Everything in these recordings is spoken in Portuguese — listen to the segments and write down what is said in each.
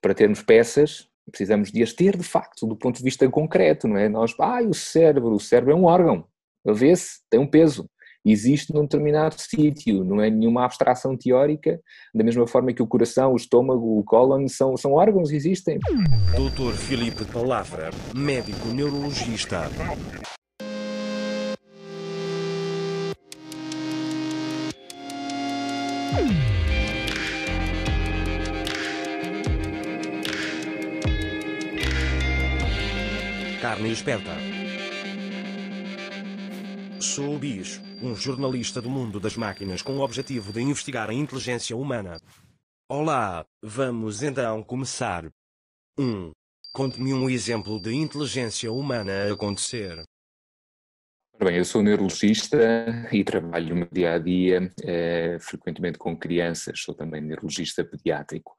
Para termos peças, precisamos de as ter de facto, do ponto de vista concreto, não é? Nós, ah, o cérebro, o cérebro é um órgão, ele vê-se, tem um peso, existe num determinado sítio, não é nenhuma abstração teórica, da mesma forma que o coração, o estômago, o cólon são, são órgãos, existem. Doutor Filipe Palavra, médico neurologista. Carne esperta. Sou o Bicho, um jornalista do mundo das máquinas com o objetivo de investigar a inteligência humana. Olá, vamos então começar. 1. Um, Conte-me um exemplo de inteligência humana a acontecer. Bem, eu sou neurologista e trabalho no dia a dia eh, frequentemente com crianças, sou também neurologista pediátrico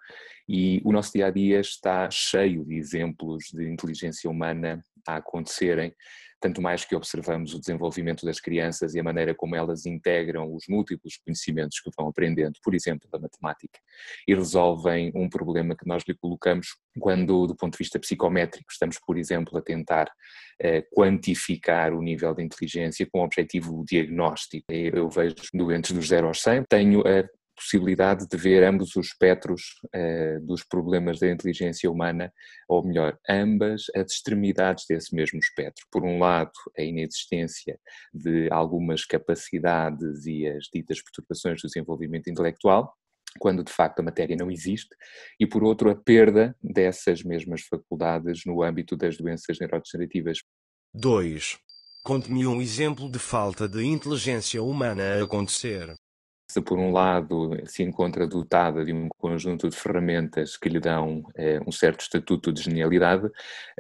e o nosso dia a dia está cheio de exemplos de inteligência humana a acontecerem tanto mais que observamos o desenvolvimento das crianças e a maneira como elas integram os múltiplos conhecimentos que vão aprendendo, por exemplo, da matemática, e resolvem um problema que nós lhe colocamos quando, do ponto de vista psicométrico, estamos, por exemplo, a tentar eh, quantificar o nível de inteligência com o objetivo diagnóstico. Eu vejo doentes dos 0 aos 100, tenho a possibilidade de ver ambos os espectros uh, dos problemas da inteligência humana, ou melhor, ambas as extremidades desse mesmo espectro. Por um lado, a inexistência de algumas capacidades e as ditas perturbações do desenvolvimento intelectual, quando de facto a matéria não existe, e por outro, a perda dessas mesmas faculdades no âmbito das doenças neurodegenerativas. 2. Conte-me um exemplo de falta de inteligência humana a acontecer se por um lado se encontra dotada de um conjunto de ferramentas que lhe dão eh, um certo estatuto de genialidade,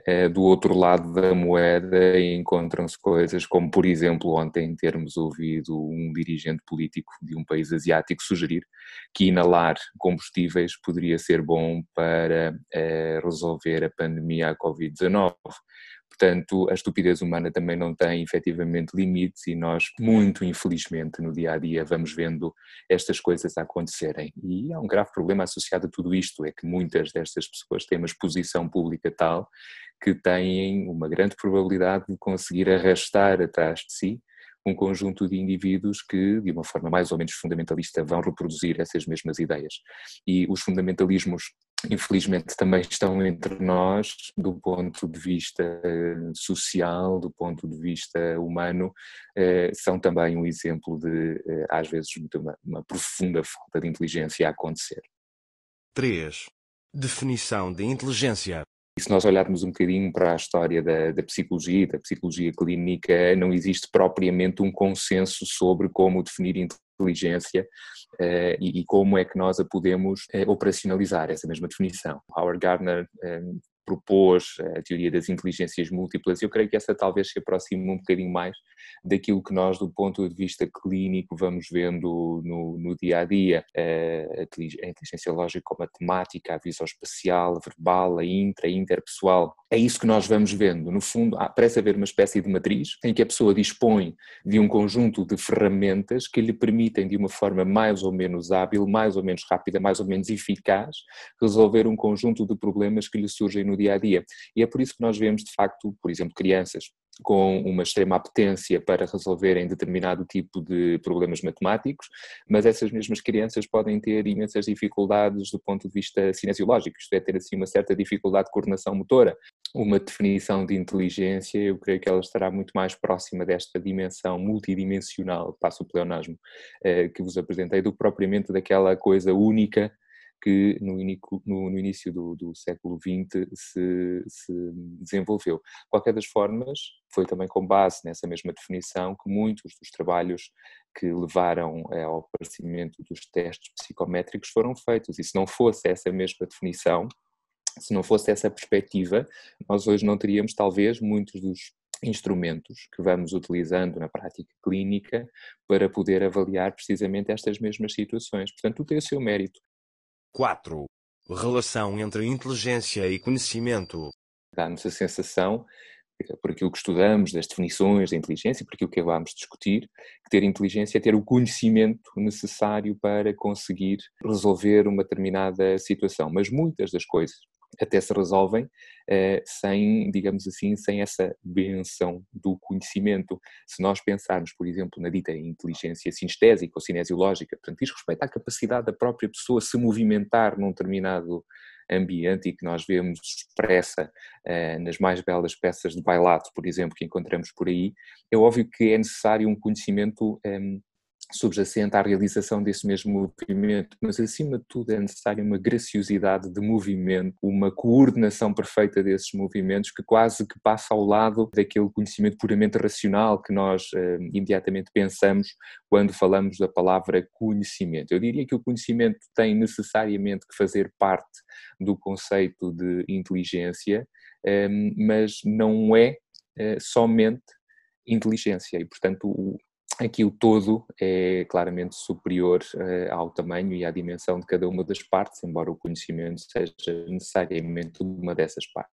eh, do outro lado da moeda encontram-se coisas como, por exemplo, ontem termos ouvido um dirigente político de um país asiático sugerir que inalar combustíveis poderia ser bom para eh, resolver a pandemia à Covid-19. Portanto, a estupidez humana também não tem efetivamente limites e nós, muito infelizmente, no dia a dia vamos vendo estas coisas acontecerem. E há um grave problema associado a tudo isto: é que muitas destas pessoas têm uma exposição pública tal que têm uma grande probabilidade de conseguir arrastar atrás de si um conjunto de indivíduos que, de uma forma mais ou menos fundamentalista, vão reproduzir essas mesmas ideias. E os fundamentalismos infelizmente também estão entre nós do ponto de vista eh, social, do ponto de vista humano, eh, são também um exemplo de, eh, às vezes, uma, uma profunda falta de inteligência a acontecer. 3. Definição de inteligência. E se nós olharmos um bocadinho para a história da, da psicologia, da psicologia clínica, não existe propriamente um consenso sobre como definir inteligência uh, e, e, como é que nós a podemos uh, operacionalizar, essa mesma definição. Howard Gardner um, propôs a teoria das inteligências múltiplas, eu creio que essa talvez se aproxime um bocadinho mais daquilo que nós, do ponto de vista clínico, vamos vendo no, no dia a dia. A inteligência lógica, a visoespacial, a verbal, a intra, a interpessoal. É isso que nós vamos vendo. No fundo, parece haver uma espécie de matriz em que a pessoa dispõe de um conjunto de ferramentas que lhe permitem, de uma forma mais ou menos hábil, mais ou menos rápida, mais ou menos eficaz, resolver um conjunto de problemas que lhe surgem no dia a dia. E é por isso que nós vemos, de facto, por exemplo, crianças com uma extrema apetência para resolverem determinado tipo de problemas matemáticos, mas essas mesmas crianças podem ter imensas dificuldades do ponto de vista cinesiológico, isto é, ter assim uma certa dificuldade de coordenação motora. Uma definição de inteligência, eu creio que ela estará muito mais próxima desta dimensão multidimensional, passo o pleonasmo, eh, que vos apresentei, do que propriamente daquela coisa única que no, no, no início do, do, século XX se, se, desenvolveu. De qualquer das formas, foi também com base nessa mesma definição que muitos dos trabalhos que levaram eh, ao aparecimento dos testes psicométricos foram feitos, e se não fosse essa mesma definição, se não fosse essa perspectiva, nós hoje não teríamos talvez muitos dos instrumentos que vamos utilizando na prática clínica para poder avaliar precisamente estas mesmas situações. Portanto, tudo tem o seu mérito. 4. Relação entre inteligência e conhecimento. Dá-nos a sensação, por aquilo que estudamos, das definições da inteligência, por aquilo que vamos discutir, que ter inteligência é ter o conhecimento necessário para conseguir resolver uma determinada situação. Mas muitas das coisas até se resolvem uh, sem, digamos assim, sem essa benção do conhecimento. Se nós pensarmos, por exemplo, na dita inteligência sinestésica ou cinesiológica, portanto, diz respeito à capacidade da própria pessoa se movimentar num determinado ambiente e que nós vemos expressa uh, nas mais belas peças de bailado, por exemplo, que encontramos por aí, é óbvio que é necessário um conhecimento ehm, subjacente à realização desse mesmo movimento, mas acima de tudo é necessária uma graciosidade de movimento, uma coordenação perfeita desses movimentos que quase que passa ao lado daquele conhecimento puramente racional que nós uh, imediatamente pensamos quando falamos da palavra conhecimento. Eu diria que o conhecimento tem necessariamente que fazer parte do conceito de inteligência, ehm, mas não é uh, somente inteligência e, portanto, o, Aqui o todo é claramente superior uh, ao tamanho e à dimensão de cada uma das partes, embora o conhecimento seja necessariamente uma dessas partes.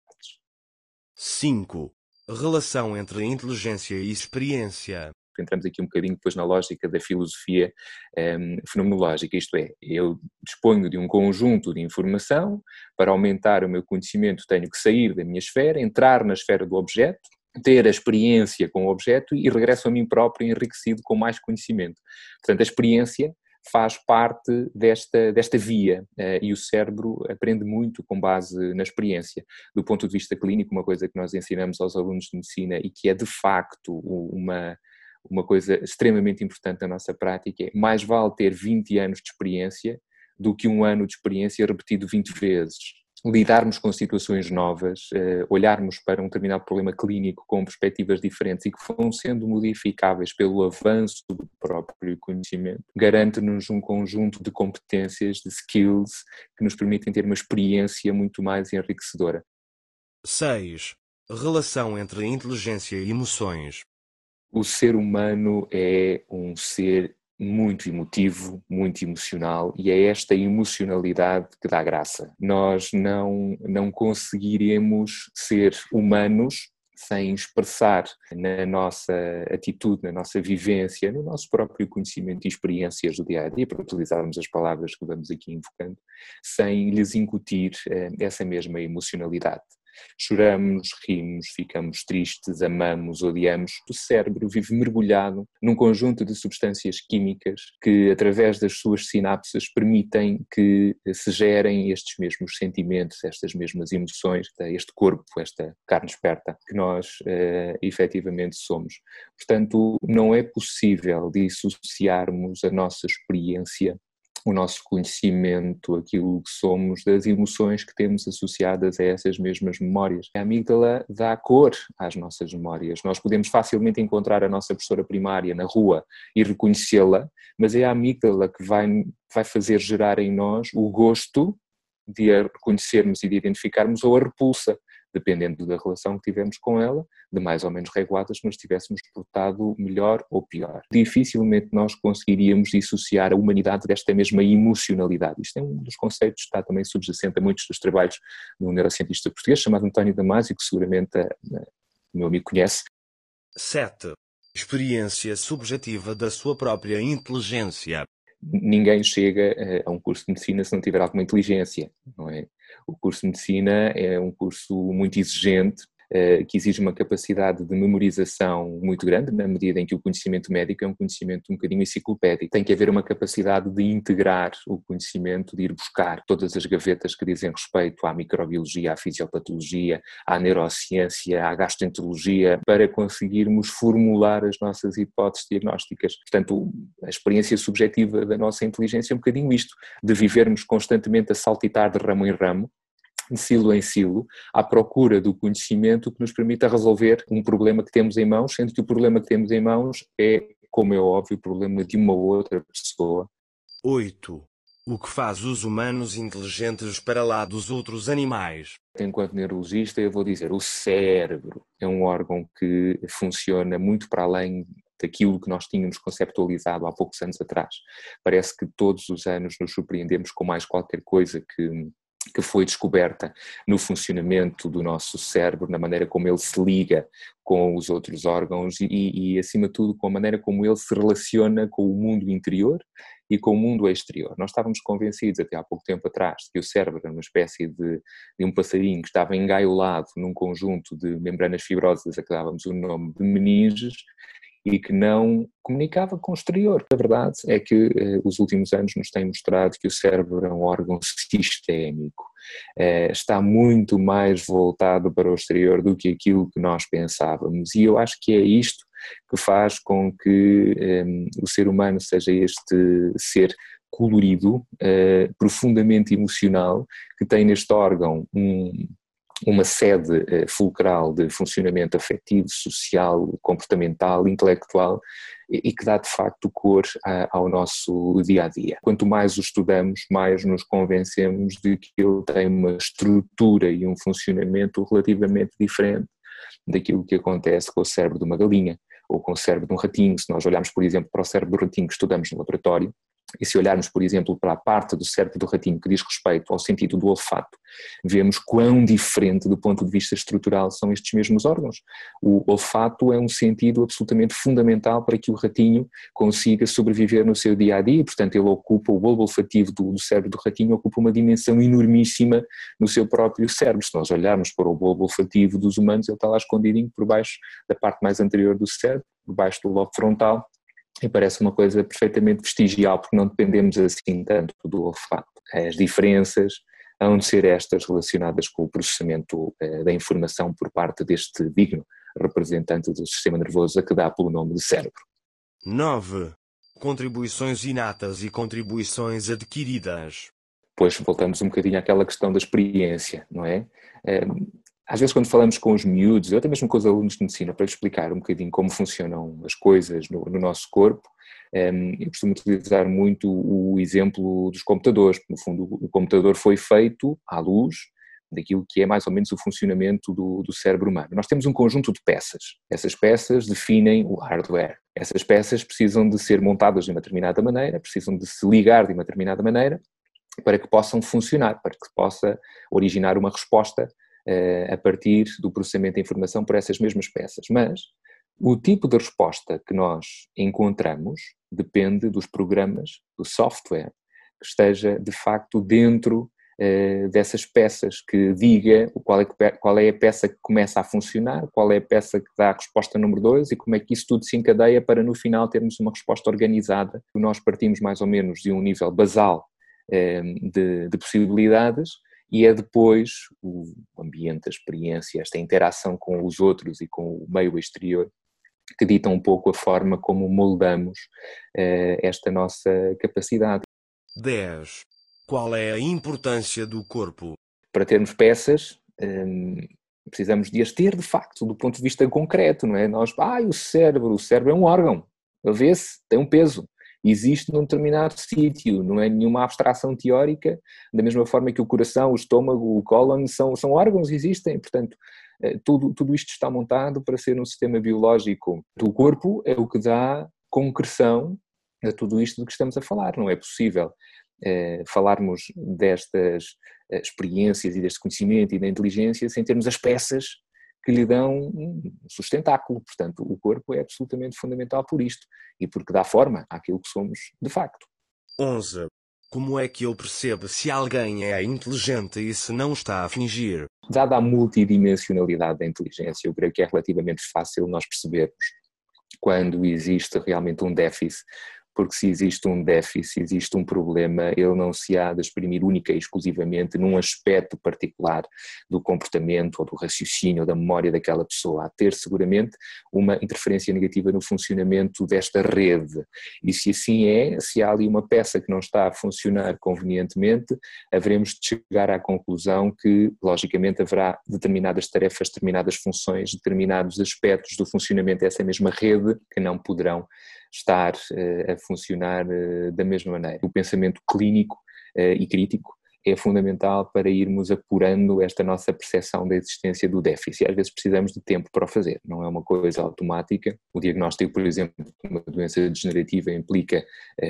5. Relação entre inteligência e experiência. Entramos aqui um bocadinho depois na lógica da filosofia um, ehm, fenomenológica, isto é, eu disponho de um conjunto de informação, para aumentar o meu conhecimento tenho que sair da minha esfera, entrar na esfera do objeto, ter a experiência com o objeto e regresso a mim próprio enriquecido com mais conhecimento. Portanto, a experiência faz parte desta, desta via uh, e o cérebro aprende muito com base na experiência. Do ponto de vista clínico, uma coisa que nós ensinamos aos alunos de medicina e que é de facto uma, uma coisa extremamente importante na nossa prática é mais vale ter 20 anos de experiência do que um ano de experiência repetido 20 vezes lidarmos com situações novas, uh, olharmos para um determinado problema clínico com perspectivas diferentes e que vão sendo modificáveis pelo avanço do próprio conhecimento, garante-nos um conjunto de competências, de skills, que nos permitem ter uma experiência muito mais enriquecedora. 6. Relação entre inteligência e emoções. O ser humano é um ser muito emotivo, muito emocional e é esta emocionalidade que dá graça. Nós não, não conseguiremos ser humanos sem expressar na nossa atitude, na nossa vivência, no nosso próprio conhecimento e experiências do dia a dia, para utilizarmos as palavras que vamos aqui invocando, sem lhes incutir eh, essa mesma emocionalidade. Choramos, rimos, ficamos tristes, amamos, odiamos. O cérebro vive mergulhado num conjunto de substâncias químicas que, através das suas sinapses, permitem que se gerem estes mesmos sentimentos, estas mesmas emoções, este corpo, esta carne esperta que nós uh, efetivamente somos. Portanto, não é possível dissociarmos a nossa experiência o nosso conhecimento, aquilo que somos, das emoções que temos associadas a essas mesmas memórias. A amígdala dá cor às nossas memórias. Nós podemos facilmente encontrar a nossa professora primária na rua e reconhecê-la, mas é a amígdala que vai, vai fazer gerar em nós o gosto de a reconhecermos e de identificarmos ou a repulsa dependendo da relação que tivemos com ela, de mais ou menos reguladas, nos tivéssemos portado melhor ou pior. Dificilmente nós conseguiríamos dissociar a humanidade desta mesma emocionalidade. Isto é um dos conceitos que está também subjacente a muitos dos trabalhos de um neurocientista português chamado António Damasio, que seguramente eh, o meu amigo conhece. 7. Experiência subjetiva da sua própria inteligência ninguém chega eh, a um curso de medicina se não tiver alguma inteligência, não é? O curso de medicina é um curso muito exigente, que exige uma capacidade de memorização muito grande, na medida em que o conhecimento médico é um conhecimento um bocadinho enciclopédico. Tem que haver uma capacidade de integrar o conhecimento, de ir buscar todas as gavetas que dizem respeito à microbiologia, à fisiopatologia, à neurociência, à gastroenterologia, para conseguirmos formular as nossas hipóteses diagnósticas. Portanto, a experiência subjetiva da nossa inteligência é um bocadinho isto, de vivermos constantemente a saltitar de ramo em ramo, de silo em silo, à procura do conhecimento que nos permita resolver um problema que temos em mãos, sendo que o problema que temos em mãos é, como é óbvio, o problema de uma outra pessoa. 8. O que faz os humanos inteligentes para lá dos outros animais? Enquanto neurologista, eu vou dizer: o cérebro é um órgão que funciona muito para além daquilo que nós tínhamos conceptualizado há poucos anos atrás. Parece que todos os anos nos surpreendemos com mais qualquer coisa que que foi descoberta no funcionamento do nosso cérebro, na maneira como ele se liga com os outros órgãos e, e, acima de tudo, com a maneira como ele se relaciona com o mundo interior e com o mundo exterior. Nós estávamos convencidos até há pouco tempo atrás que o cérebro era uma espécie de, de um passarinho que estava engaiolado num conjunto de membranas fibrosas a que dávamos o nome de meninges e que não comunicava com o exterior. A verdade é que eh, os últimos anos nos têm mostrado que o cérebro é um órgão sistémico, eh, está muito mais voltado para o exterior do que aquilo que nós pensávamos, e eu acho que é isto que faz com que eh, o ser humano seja este ser colorido, eh, profundamente emocional, que tem neste órgão um, uma sede eh, fulcral de funcionamento afetivo, social, comportamental, intelectual e que dá de facto cor ao nosso dia a dia. Quanto mais o estudamos, mais nos convencemos de que ele tem uma estrutura e um funcionamento relativamente diferente daquilo que acontece com o cérebro de uma galinha ou com o cérebro de um ratinho. Se nós olharmos, por exemplo, para o cérebro do ratinho que estudamos no laboratório, e se olharmos, por exemplo, para a parte do cérebro do ratinho que diz respeito ao sentido do olfato, vemos quão diferente do ponto de vista estrutural são estes mesmos órgãos. O olfato é um sentido absolutamente fundamental para que o ratinho consiga sobreviver no seu dia a dia, portanto, ele ocupa, o bulbo olfativo do, do cérebro do ratinho ocupa uma dimensão enormíssima no seu próprio cérebro. Se nós olharmos para o bulbo olfativo dos humanos, ele está lá escondidinho por baixo da parte mais anterior do cérebro, por baixo do lobo frontal e parece uma coisa perfeitamente vestigial, porque não dependemos assim tanto do olfato. As diferenças hão de ser estas relacionadas com o processamento eh, da informação por parte deste digno representante do sistema nervoso a que dá pelo nome de cérebro. 9. Contribuições inatas e contribuições adquiridas. Pois voltamos um bocadinho àquela questão da experiência, não é? Às vezes quando falamos com os miúdos, ou até mesmo com os alunos de medicina, para explicar um bocadinho como funcionam as coisas no, no nosso corpo, um, ehm, eu costumo utilizar muito o exemplo dos computadores. No fundo, o computador foi feito à luz daquilo que é mais ou menos o funcionamento do, do cérebro humano. Nós temos um conjunto de peças. Essas peças definem o hardware. Essas peças precisam de ser montadas de uma determinada maneira, precisam de se ligar de uma determinada maneira para que possam funcionar, para que possa originar uma resposta a partir do processamento da informação por essas mesmas peças. Mas o tipo de resposta que nós encontramos depende dos programas, do software, que esteja de facto dentro uh, dessas peças, que diga qual é, qual é, a peça que começa a funcionar, qual é a peça que dá a resposta número 2 e como é que isso tudo se encadeia para no final termos uma resposta organizada. Nós partimos mais ou menos de um nível basal uh, de, de possibilidades e é depois o ambiente, a experiência, esta interação com os outros e com o meio exterior que ditam um pouco a forma como moldamos uh, esta nossa capacidade. 10. Qual é a importância do corpo? Para termos peças, um, precisamos de as ter de facto, do ponto de vista concreto, não é? Nós, ah, o cérebro, o cérebro é um órgão, a vê-se, tem um peso existe num determinado sítio, não é nenhuma abstração teórica, da mesma forma que o coração, o estômago, o cólon são, são órgãos, existem, portanto, eh, tudo, tudo isto está montado para ser um sistema biológico. O corpo é o que dá concreção a tudo isto do que estamos a falar, não é possível é, falarmos destas eh, experiências e deste conhecimento e da inteligência sem termos as peças que lhe dão um sustentáculo. Portanto, o corpo é absolutamente fundamental por isto e porque dá forma àquilo que somos de facto. 11. Como é que ele percebe se alguém é inteligente e se não está a fingir? Dada a multidimensionalidade da inteligência, eu creio que é relativamente fácil nós percebermos quando existe realmente um déficit porque se existe um déficit, existe um problema, ele não se há de exprimir única e exclusivamente num aspecto particular do comportamento ou do raciocínio ou da memória daquela pessoa, há de ter seguramente uma interferência negativa no funcionamento desta rede. E se assim é, se há ali uma peça que não está a funcionar convenientemente, haveremos de chegar à conclusão que, logicamente, haverá determinadas tarefas, determinadas funções, determinados aspectos do funcionamento dessa mesma rede que não poderão estar uh, a funcionar uh, da mesma maneira. O pensamento clínico uh, e crítico é fundamental para irmos apurando esta nossa percepção da existência do déficit. Às vezes precisamos de tempo para o fazer, não é uma coisa automática. O diagnóstico, por exemplo, de uma doença degenerativa implica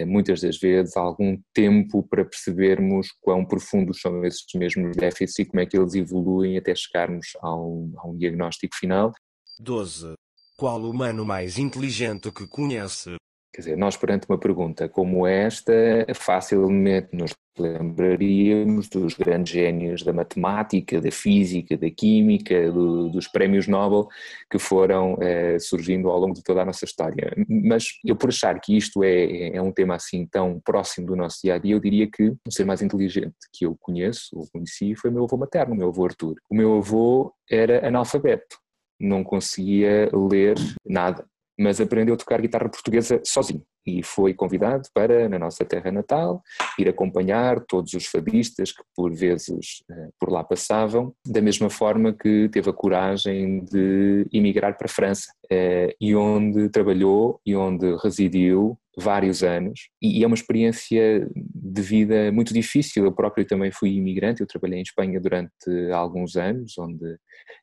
muitas das vezes algum tempo para percebermos quão profundos são esses mesmos déficits e como é que eles evoluem até chegarmos a um, a um diagnóstico final. 12. Qual humano mais inteligente que conhece? Quer dizer, nós perante uma pergunta como esta, facilmente nos lembraríamos dos grandes génios da matemática, da física, da química, do, dos prémios Nobel que foram eh, surgindo ao longo de toda a nossa história. Mas eu, por achar que isto é, é um tema assim tão próximo do nosso dia a dia, eu diria que o ser mais inteligente que eu conheço, ou conheci, foi o meu avô materno, o meu avô Artur. O meu avô era analfabeto, não conseguia ler nada mas aprendeu a tocar guitarra portuguesa sozinho. E foi convidado para, na nossa terra natal, ir acompanhar todos os fadistas que por vezes eh, por lá passavam, da mesma forma que teve a coragem de emigrar para a França eh, e onde trabalhou e onde residiu vários anos. E é uma experiência de vida muito difícil. Eu próprio também fui imigrante, eu trabalhei em Espanha durante alguns anos, onde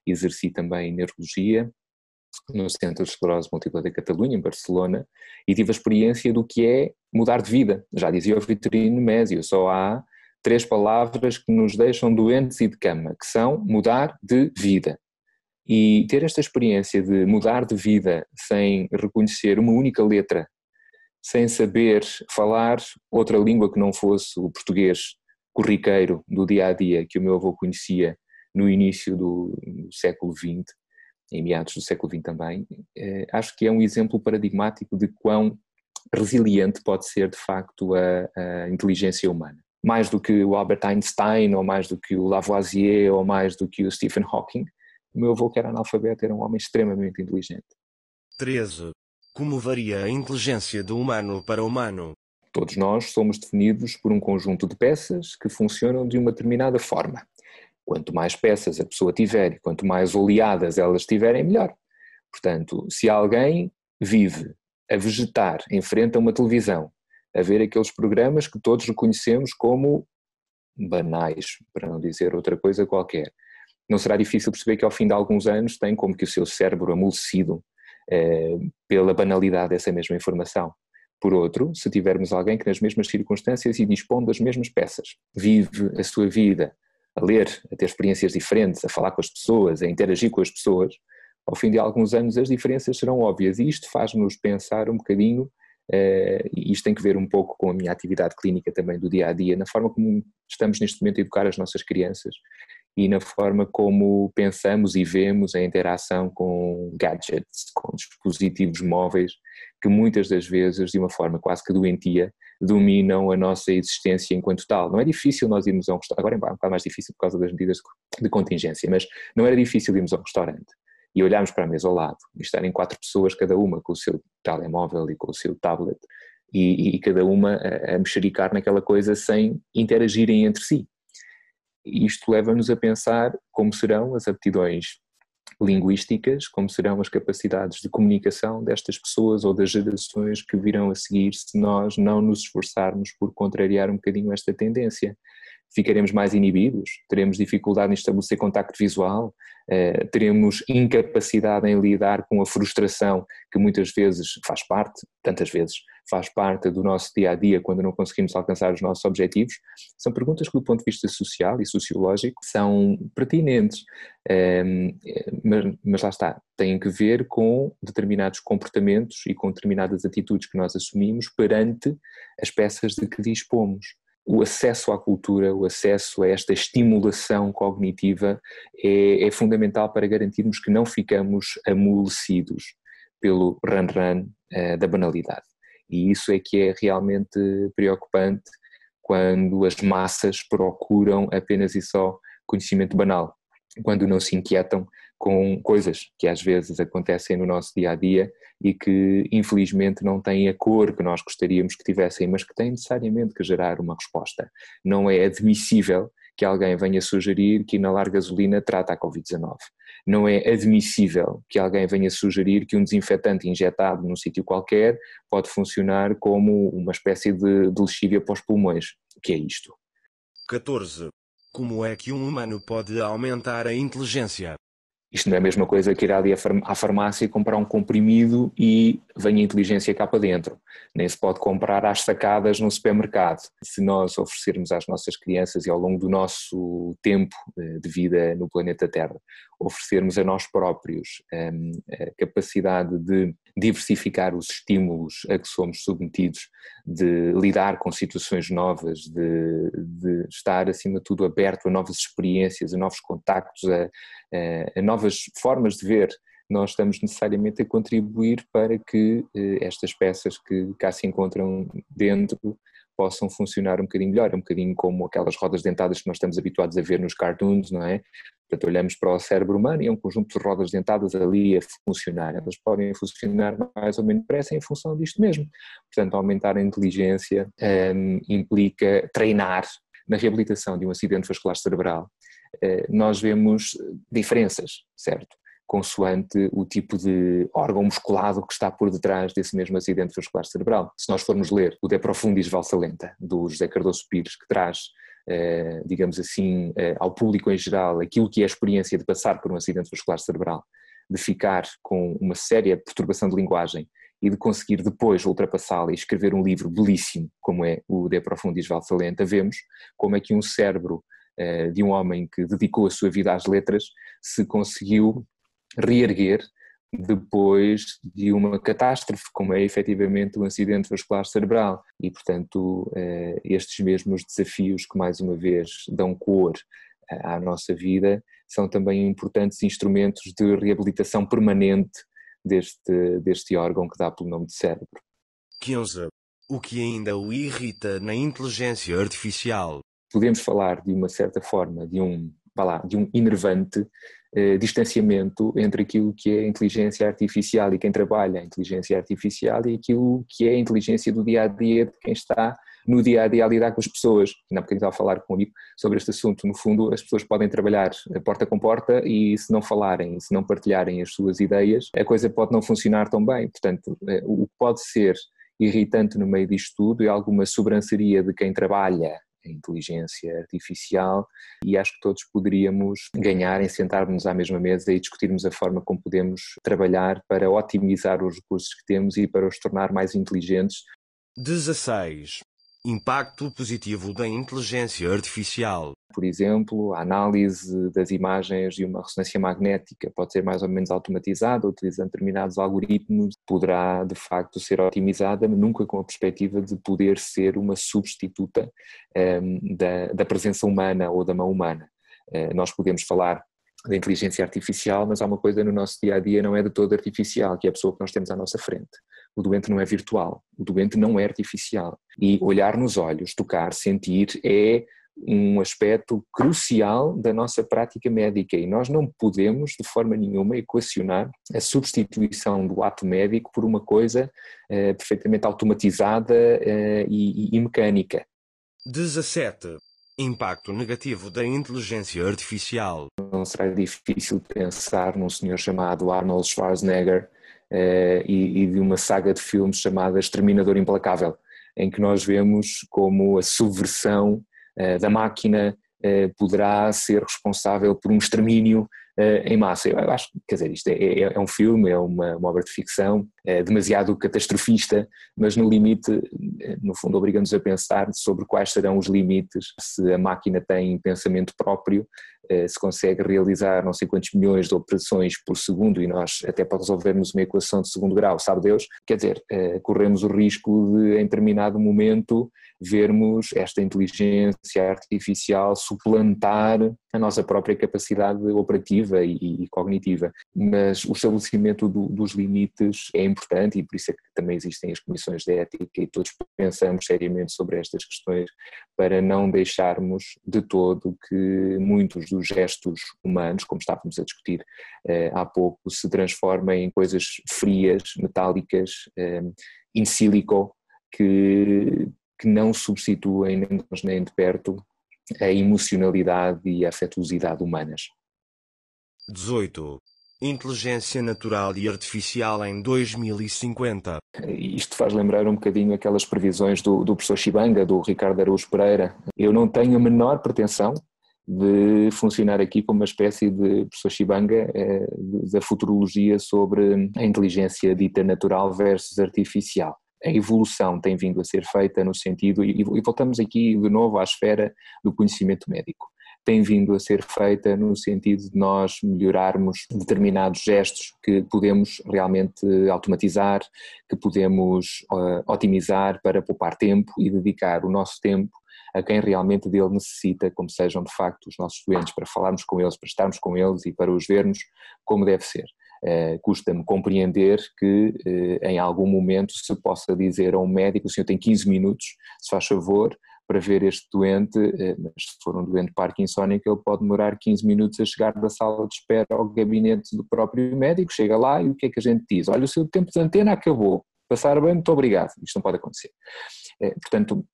exerci também neurologia no Centro de Esclerose Múltipla da Catalunha, em Barcelona, e tive a experiência do que é mudar de vida. Já dizia o Vitorino Mésio, só há três palavras que nos deixam doentes e de cama, que são mudar de vida. E ter esta experiência de mudar de vida sem reconhecer uma única letra, sem saber falar outra língua que não fosse o português corriqueiro do dia a dia que o meu avô conhecia no início do, do século XX, em meados do século XX também, eh, acho que é um exemplo paradigmático de quão resiliente pode ser de facto a, a, inteligência humana. Mais do que o Albert Einstein, ou mais do que o Lavoisier, ou mais do que o Stephen Hawking, o meu avô, que era analfabeto, era um homem extremamente inteligente. 13. Como varia a inteligência do humano para o humano? Todos nós somos definidos por um conjunto de peças que funcionam de uma determinada forma. Quanto mais peças a pessoa tiver e quanto mais oleadas elas tiverem, melhor. Portanto, se alguém vive a vegetar em frente a uma televisão, a ver aqueles programas que todos reconhecemos como banais, para não dizer outra coisa qualquer, não será difícil perceber que ao fim de alguns anos tem como que o seu cérebro amolecido eh, pela banalidade dessa mesma informação. Por outro, se tivermos alguém que nas mesmas circunstâncias e dispõe das mesmas peças, vive a sua vida a ler, a ter experiências diferentes, a falar com as pessoas, a interagir com as pessoas, ao fim de alguns anos as diferenças serão óbvias. E isto faz-nos pensar um bocadinho, uh, e isto tem que ver um pouco com a minha atividade clínica também do dia a dia, na forma como estamos neste momento a educar as nossas crianças e na forma como pensamos e vemos a interação com gadgets, com dispositivos móveis, que muitas das vezes, de uma forma quase que doentia, dominam a nossa existência enquanto tal. Não é difícil nós irmos a um restaurante, agora é um bocado mais difícil por causa das medidas de contingência, mas não era difícil irmos a um restaurante e olharmos para a mesa ao lado e estarem quatro pessoas, cada uma com o seu telemóvel e com o seu tablet, e, e cada uma a, a mexericar naquela coisa sem interagirem entre si. Isto leva-nos a pensar como serão as aptidões linguísticas, como serão as capacidades de comunicação destas pessoas ou das gerações que virão a seguir se nós não nos esforçarmos por contrariar um bocadinho esta tendência. Ficaremos mais inibidos, teremos dificuldade em estabelecer contacto visual, eh, teremos incapacidade em lidar com a frustração que muitas vezes faz parte, tantas vezes, faz parte do nosso dia a dia quando não conseguimos alcançar os nossos objetivos, são perguntas que, do ponto de vista social e sociológico, são pertinentes, ehm, mas, lá está, têm que ver com determinados comportamentos e com determinadas atitudes que nós assumimos perante as peças de que dispomos o acesso à cultura, o acesso a esta estimulação cognitiva é, é fundamental para garantirmos que não ficamos amolecidos pelo run-run uh, da banalidade. E isso é que é realmente preocupante quando as massas procuram apenas e só conhecimento banal, quando não se inquietam com coisas que às vezes acontecem no nosso dia a dia e que infelizmente não têm a cor que nós gostaríamos que tivessem, mas que têm necessariamente que gerar uma resposta. Não é admissível que alguém venha sugerir que inalar gasolina trata a Covid-19. Não é admissível que alguém venha sugerir que um desinfetante injetado num sítio qualquer pode funcionar como uma espécie de, de lexívia para os pulmões. O que é isto? 14. Como é que um humano pode aumentar a inteligência? Isto não é a mesma coisa que ir ali à farmácia comprar um comprimido e vem a inteligência cá para dentro. Nem se pode comprar às sacadas no supermercado. Se nós oferecermos às nossas crianças e ao longo do nosso tempo eh, de vida no planeta Terra, oferecermos a nós próprios ehm, a capacidade de diversificar os estímulos a que somos submetidos, de lidar com situações novas, de, de estar, acima de tudo, aberto a novas experiências, a novos contactos, a, a, a novas formas de ver nós estamos necessariamente a contribuir para que eh, estas peças que cá se encontram dentro possam funcionar um bocadinho melhor, um bocadinho como aquelas rodas dentadas que nós estamos habituados a ver nos cartoons, não é? Portanto, olhamos para o cérebro humano e é um conjunto de rodas dentadas ali a funcionar. Elas podem funcionar mais ou menos depressa em função disto mesmo. Portanto, aumentar a inteligência um, implica treinar na reabilitação de um acidente vascular cerebral. Uh, nós vemos diferenças, certo? Consoante o tipo de órgão musculado que está por detrás desse mesmo acidente vascular cerebral. Se nós formos ler o De Profundis Valsa Lenta, do José Cardoso Pires, que traz eh, digamos assim, eh, ao público em geral aquilo que é a experiência de passar por um acidente vascular cerebral, de ficar com uma séria perturbação de linguagem e de conseguir depois ultrapassá-la e escrever um livro belíssimo, como é o De Profundis Valsa Lenta, vemos como é que um cérebro eh, de um homem que dedicou a sua vida às letras se conseguiu reerguer depois de uma catástrofe, como é efetivamente um acidente vascular cerebral. E, portanto, eh, estes mesmos desafios que, mais uma vez, dão cor eh, à nossa vida, são também importantes instrumentos de reabilitação permanente deste, deste órgão que dá pelo nome de cérebro. 15. O que ainda o irrita na inteligência artificial? Podemos falar, de uma certa forma, de um, lá, de um enervante eh, distanciamento entre aquilo que é inteligência artificial e quem trabalha a inteligência artificial e aquilo que é a inteligência do dia a dia de quem está no dia a dia a lidar com as pessoas. Ainda há bocadinho estava a falar comigo sobre este assunto. No fundo, as pessoas podem trabalhar porta com porta e se não falarem, se não partilharem as suas ideias, a coisa pode não funcionar tão bem. Portanto, eh, o que pode ser irritante no meio disto tudo é alguma sobranceria de quem trabalha a inteligência artificial e acho que todos poderíamos ganhar em sentarmos à mesma mesa e discutirmos a forma como podemos trabalhar para otimizar os recursos que temos e para os tornar mais inteligentes. 16. Impacto positivo da inteligência artificial. Por exemplo, a análise das imagens de uma ressonância magnética pode ser mais ou menos automatizada, utilizando determinados algoritmos, poderá de facto ser otimizada, nunca com a perspectiva de poder ser uma substituta um, ehm, da, da presença humana ou da mão humana. Uh, nós podemos falar da inteligência artificial, mas há uma coisa no nosso dia a dia não é de todo artificial, que é a pessoa que nós temos à nossa frente. O doente não é virtual, o doente não é artificial. E olhar nos olhos, tocar, sentir é um aspecto crucial da nossa prática médica e nós não podemos de forma nenhuma equacionar a substituição do ato médico por uma coisa eh, perfeitamente automatizada eh, e, e mecânica. 17. Impacto negativo da inteligência artificial. Não será difícil pensar num senhor chamado Arnold Schwarzenegger uh, e, e, de uma saga de filmes chamada Exterminador Implacável, em que nós vemos como a subversão uh, da máquina uh, poderá ser responsável por um extermínio em massa. Eu acho, quer dizer, isto é, é, é um filme, é uma, uma, obra de ficção, é demasiado catastrofista, mas no limite, no fundo, obriga-nos a pensar sobre quais serão os limites se a máquina tem pensamento próprio eh, se consegue realizar não sei quantos milhões de operações por segundo e nós até para resolvermos uma equação de segundo grau, sabe Deus, quer dizer, eh, corremos o risco de em determinado momento vermos esta inteligência artificial suplantar a nossa própria capacidade operativa e cognitiva. Mas o estabelecimento do, dos limites é importante e por isso é que também existem as comissões de ética e todos pensamos seriamente sobre estas questões para não deixarmos de todo que muitos dos gestos humanos, como estávamos a discutir eh, há pouco, se transformem em coisas frias, metálicas, in silico, que, que não substituem nem de nem de perto a emocionalidade e a afetuosidade humanas. 18. Inteligência Natural e Artificial em 2050. Isto faz lembrar um bocadinho aquelas previsões do, do professor Chibanga, do Ricardo Araújo Pereira. Eu não tenho a menor pretensão de funcionar aqui como uma espécie de professor Chibanga eh, da futurologia sobre a inteligência dita natural versus artificial. A evolução tem vindo a ser feita no sentido, e voltamos aqui de novo à esfera do conhecimento médico tem vindo a ser feita no sentido de nós melhorarmos determinados gestos que podemos realmente automatizar, que podemos uh, otimizar para poupar tempo e dedicar o nosso tempo a quem realmente dele necessita, como sejam de facto os nossos doentes, para falarmos com eles, para estarmos com eles e para os vermos como deve ser. Uh, Custa-me compreender que uh, em algum momento se possa dizer a um médico, o senhor tem 15 minutos, se faz favor, para ver este doente, uh, mas se for um doente parkinsónico ele pode demorar 15 minutos a chegar da sala de espera ao gabinete do próprio médico, chega lá e o que é que a gente diz? Olha, o seu tempo de antena acabou, passar bem, muito obrigado. Isto não pode acontecer. Portanto,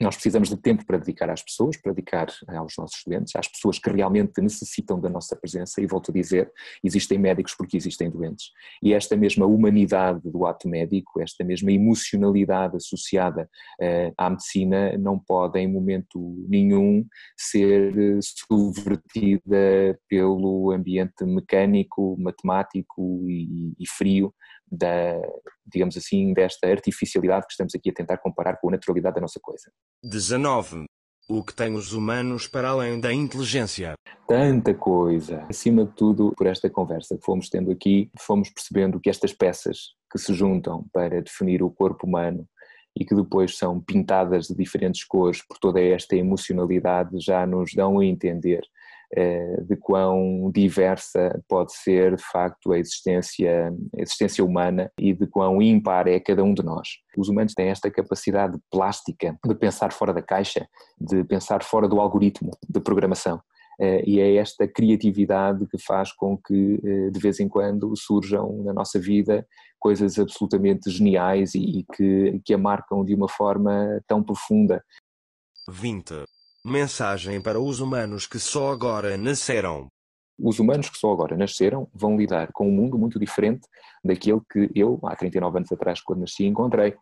nós precisamos de tempo para dedicar às pessoas, para dedicar aos nossos estudantes, às pessoas que realmente necessitam da nossa presença, e volto a dizer, existem médicos porque existem doentes. E esta mesma humanidade do ato médico, esta mesma emocionalidade associada uh, à medicina, não pode em momento nenhum ser subvertida pelo ambiente mecânico, matemático e, e frio da, digamos assim, desta artificialidade que estamos aqui a tentar comparar com a naturalidade da nossa coisa. 19. O que tem os humanos para além da inteligência? Tanta coisa. Acima de tudo, por esta conversa que fomos tendo aqui, fomos percebendo que estas peças que se juntam para definir o corpo humano e que depois são pintadas de diferentes cores por toda esta emocionalidade já nos dão a entender de quão diversa pode ser de facto a existência, a existência humana e de quão ímpar é cada um de nós. Os humanos têm esta capacidade plástica de pensar fora da caixa, de pensar fora do algoritmo de programação. Eh, e é esta criatividade que faz com que eh, de vez em quando surjam na nossa vida coisas absolutamente geniais e, que, que a marcam de uma forma tão profunda. 20. Mensagem para os humanos que só agora nasceram. Os humanos que só agora nasceram vão lidar com um mundo muito diferente daquele que eu, há 39 anos atrás, quando nasci, encontrei.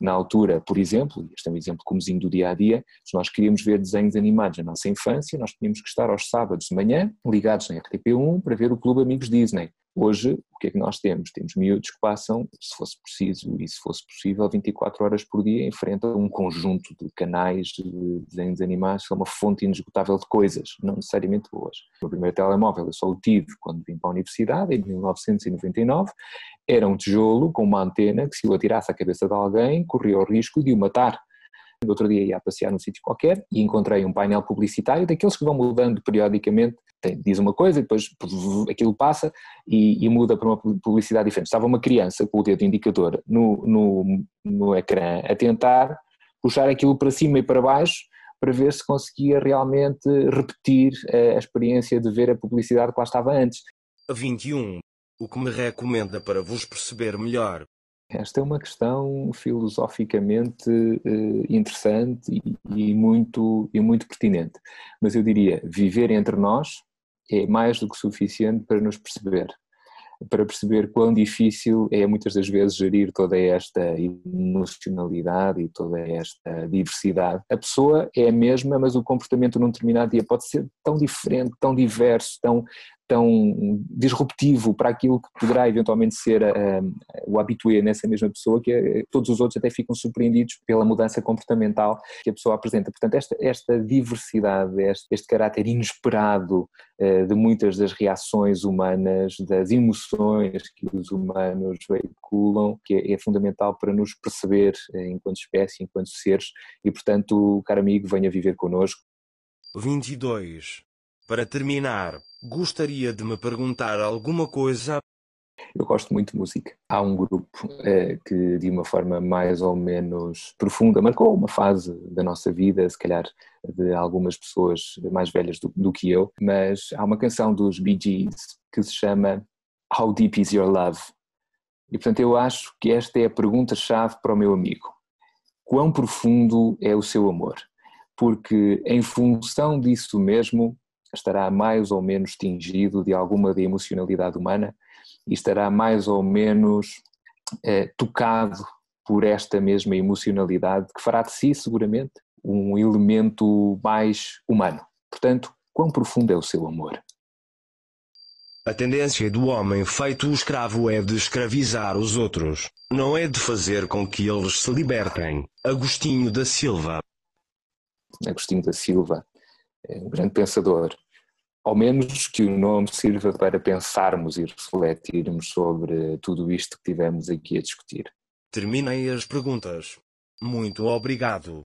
Na altura, por exemplo, este é um exemplo comozinho do dia a dia, se nós queríamos ver desenhos animados na nossa infância, nós tínhamos que estar aos sábados de manhã ligados na RTP1 para ver o Clube Amigos Disney. Hoje, o que é que nós temos? Temos miúdos que passam, se fosse preciso e se fosse possível, 24 horas por dia em frente a um conjunto de canais de desenhos animados que é uma fonte inesgotável de coisas, não necessariamente boas. O meu primeiro telemóvel eu só o tive quando vim para a universidade, em 1999, era um tijolo com uma antena que se eu atirasse à cabeça de alguém, corria o risco de o matar. Outro dia ia a passear num sítio qualquer e encontrei um painel publicitário daqueles que vão mudando periodicamente tem, diz uma coisa e depois aquilo passa e, e, muda para uma publicidade diferente. Estava uma criança com o dedo indicador no, no, no ecrã a tentar puxar aquilo para cima e para baixo para ver se conseguia realmente repetir a, a experiência de ver a publicidade que lá estava antes. 21. O que me recomenda para vos perceber melhor? Esta é uma questão filosoficamente eh, interessante e, e, muito, e muito pertinente. Mas eu diria, viver entre nós é mais do que suficiente para nos perceber, para perceber quão difícil é muitas das vezes gerir toda esta emocionalidade e toda esta diversidade. A pessoa é a mesma, mas o comportamento num determinado dia pode ser tão diferente, tão diverso, tão, tão disruptivo para aquilo que poderá eventualmente ser uh, o habitué nessa mesma pessoa, que uh, todos os outros até ficam surpreendidos pela mudança comportamental que a pessoa apresenta. Portanto, esta, esta diversidade, este, este caráter inesperado uh, de muitas das reações humanas, das emoções que os humanos veiculam, que é, é fundamental para nos perceber enquanto espécie, enquanto seres, e portanto, caro amigo, venha viver connosco. 22. Para terminar, gostaria de me perguntar alguma coisa. Eu gosto muito de música. Há um grupo eh, que, de uma forma mais ou menos profunda, marcou uma fase da nossa vida, se calhar de algumas pessoas mais velhas do, do que eu, mas há uma canção dos Bee Gees que se chama How Deep Is Your Love? E portanto eu acho que esta é a pergunta-chave para o meu amigo. Quão profundo é o seu amor? Porque em função disso mesmo estará mais ou menos tingido de alguma da emocionalidade humana e estará mais ou menos eh, tocado por esta mesma emocionalidade que fará de si, seguramente, um elemento mais humano. Portanto, quão profundo é o seu amor? A tendência do homem feito escravo é de escravizar os outros, não é de fazer com que eles se libertem. Agostinho da Silva. Agostinho da Silva um grande pensador. Ao menos que o nome sirva para pensarmos e refletirmos sobre tudo isto que tivemos aqui a discutir. Terminei as perguntas. Muito obrigado.